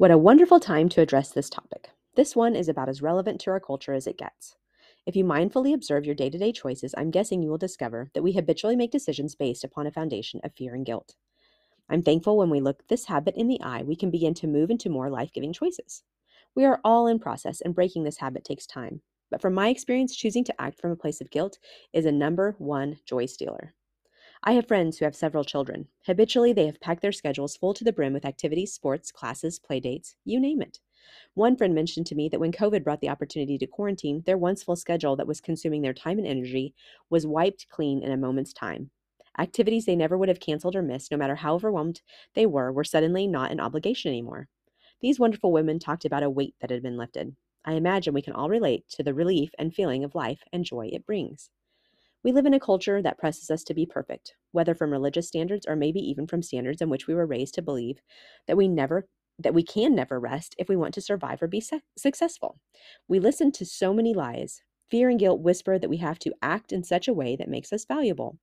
What a wonderful time to address this topic. This one is about as relevant to our culture as it gets. If you mindfully observe your day to day choices, I'm guessing you will discover that we habitually make decisions based upon a foundation of fear and guilt. I'm thankful when we look this habit in the eye, we can begin to move into more life giving choices. We are all in process, and breaking this habit takes time. But from my experience, choosing to act from a place of guilt is a number one joy stealer. I have friends who have several children. Habitually, they have packed their schedules full to the brim with activities, sports, classes, play dates, you name it. One friend mentioned to me that when COVID brought the opportunity to quarantine, their once full schedule that was consuming their time and energy was wiped clean in a moment's time. Activities they never would have canceled or missed, no matter how overwhelmed they were, were suddenly not an obligation anymore. These wonderful women talked about a weight that had been lifted. I imagine we can all relate to the relief and feeling of life and joy it brings. We live in a culture that presses us to be perfect, whether from religious standards or maybe even from standards in which we were raised to believe that we never that we can never rest if we want to survive or be su- successful. We listen to so many lies. Fear and guilt whisper that we have to act in such a way that makes us valuable.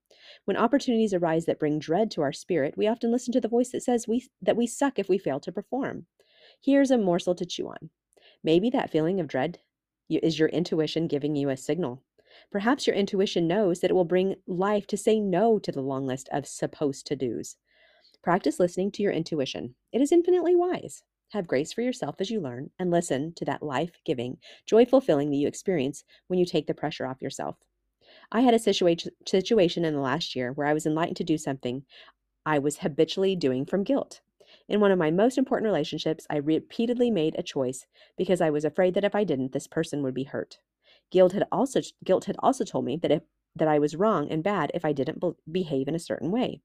When opportunities arise that bring dread to our spirit, we often listen to the voice that says we that we suck if we fail to perform. Here's a morsel to chew on. Maybe that feeling of dread is your intuition giving you a signal Perhaps your intuition knows that it will bring life to say no to the long list of supposed to do's. Practice listening to your intuition. It is infinitely wise. Have grace for yourself as you learn and listen to that life giving, joy fulfilling that you experience when you take the pressure off yourself. I had a situa- situation in the last year where I was enlightened to do something I was habitually doing from guilt. In one of my most important relationships, I repeatedly made a choice because I was afraid that if I didn't, this person would be hurt. Guilt had also guilt had also told me that if that I was wrong and bad if I didn't be- behave in a certain way.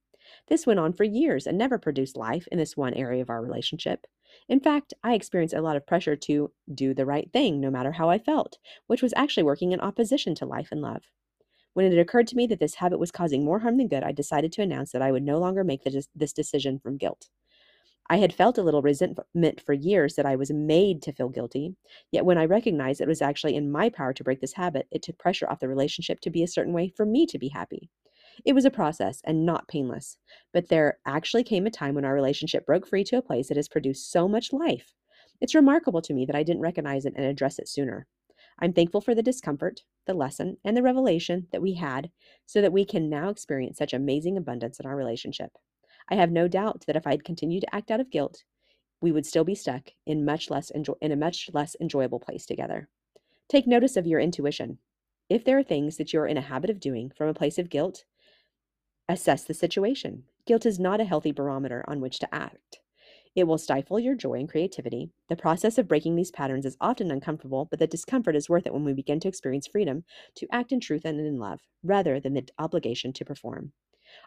This went on for years and never produced life in this one area of our relationship. In fact, I experienced a lot of pressure to do the right thing no matter how I felt, which was actually working in opposition to life and love. When it occurred to me that this habit was causing more harm than good, I decided to announce that I would no longer make this decision from guilt. I had felt a little resentment for years that I was made to feel guilty. Yet when I recognized it was actually in my power to break this habit, it took pressure off the relationship to be a certain way for me to be happy. It was a process and not painless, but there actually came a time when our relationship broke free to a place that has produced so much life. It's remarkable to me that I didn't recognize it and address it sooner. I'm thankful for the discomfort, the lesson, and the revelation that we had so that we can now experience such amazing abundance in our relationship. I have no doubt that if I'd continued to act out of guilt, we would still be stuck in much less in a much less enjoyable place together. Take notice of your intuition. If there are things that you're in a habit of doing from a place of guilt, assess the situation. Guilt is not a healthy barometer on which to act. It will stifle your joy and creativity. The process of breaking these patterns is often uncomfortable, but the discomfort is worth it when we begin to experience freedom to act in truth and in love, rather than the obligation to perform.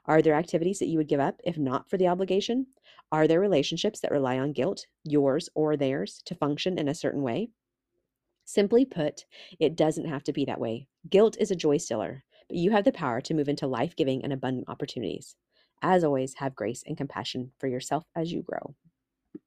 Are there activities that you would give up if not for the obligation? Are there relationships that rely on guilt, yours or theirs, to function in a certain way? Simply put, it doesn't have to be that way. Guilt is a joy stiller, but you have the power to move into life giving and abundant opportunities. As always, have grace and compassion for yourself as you grow.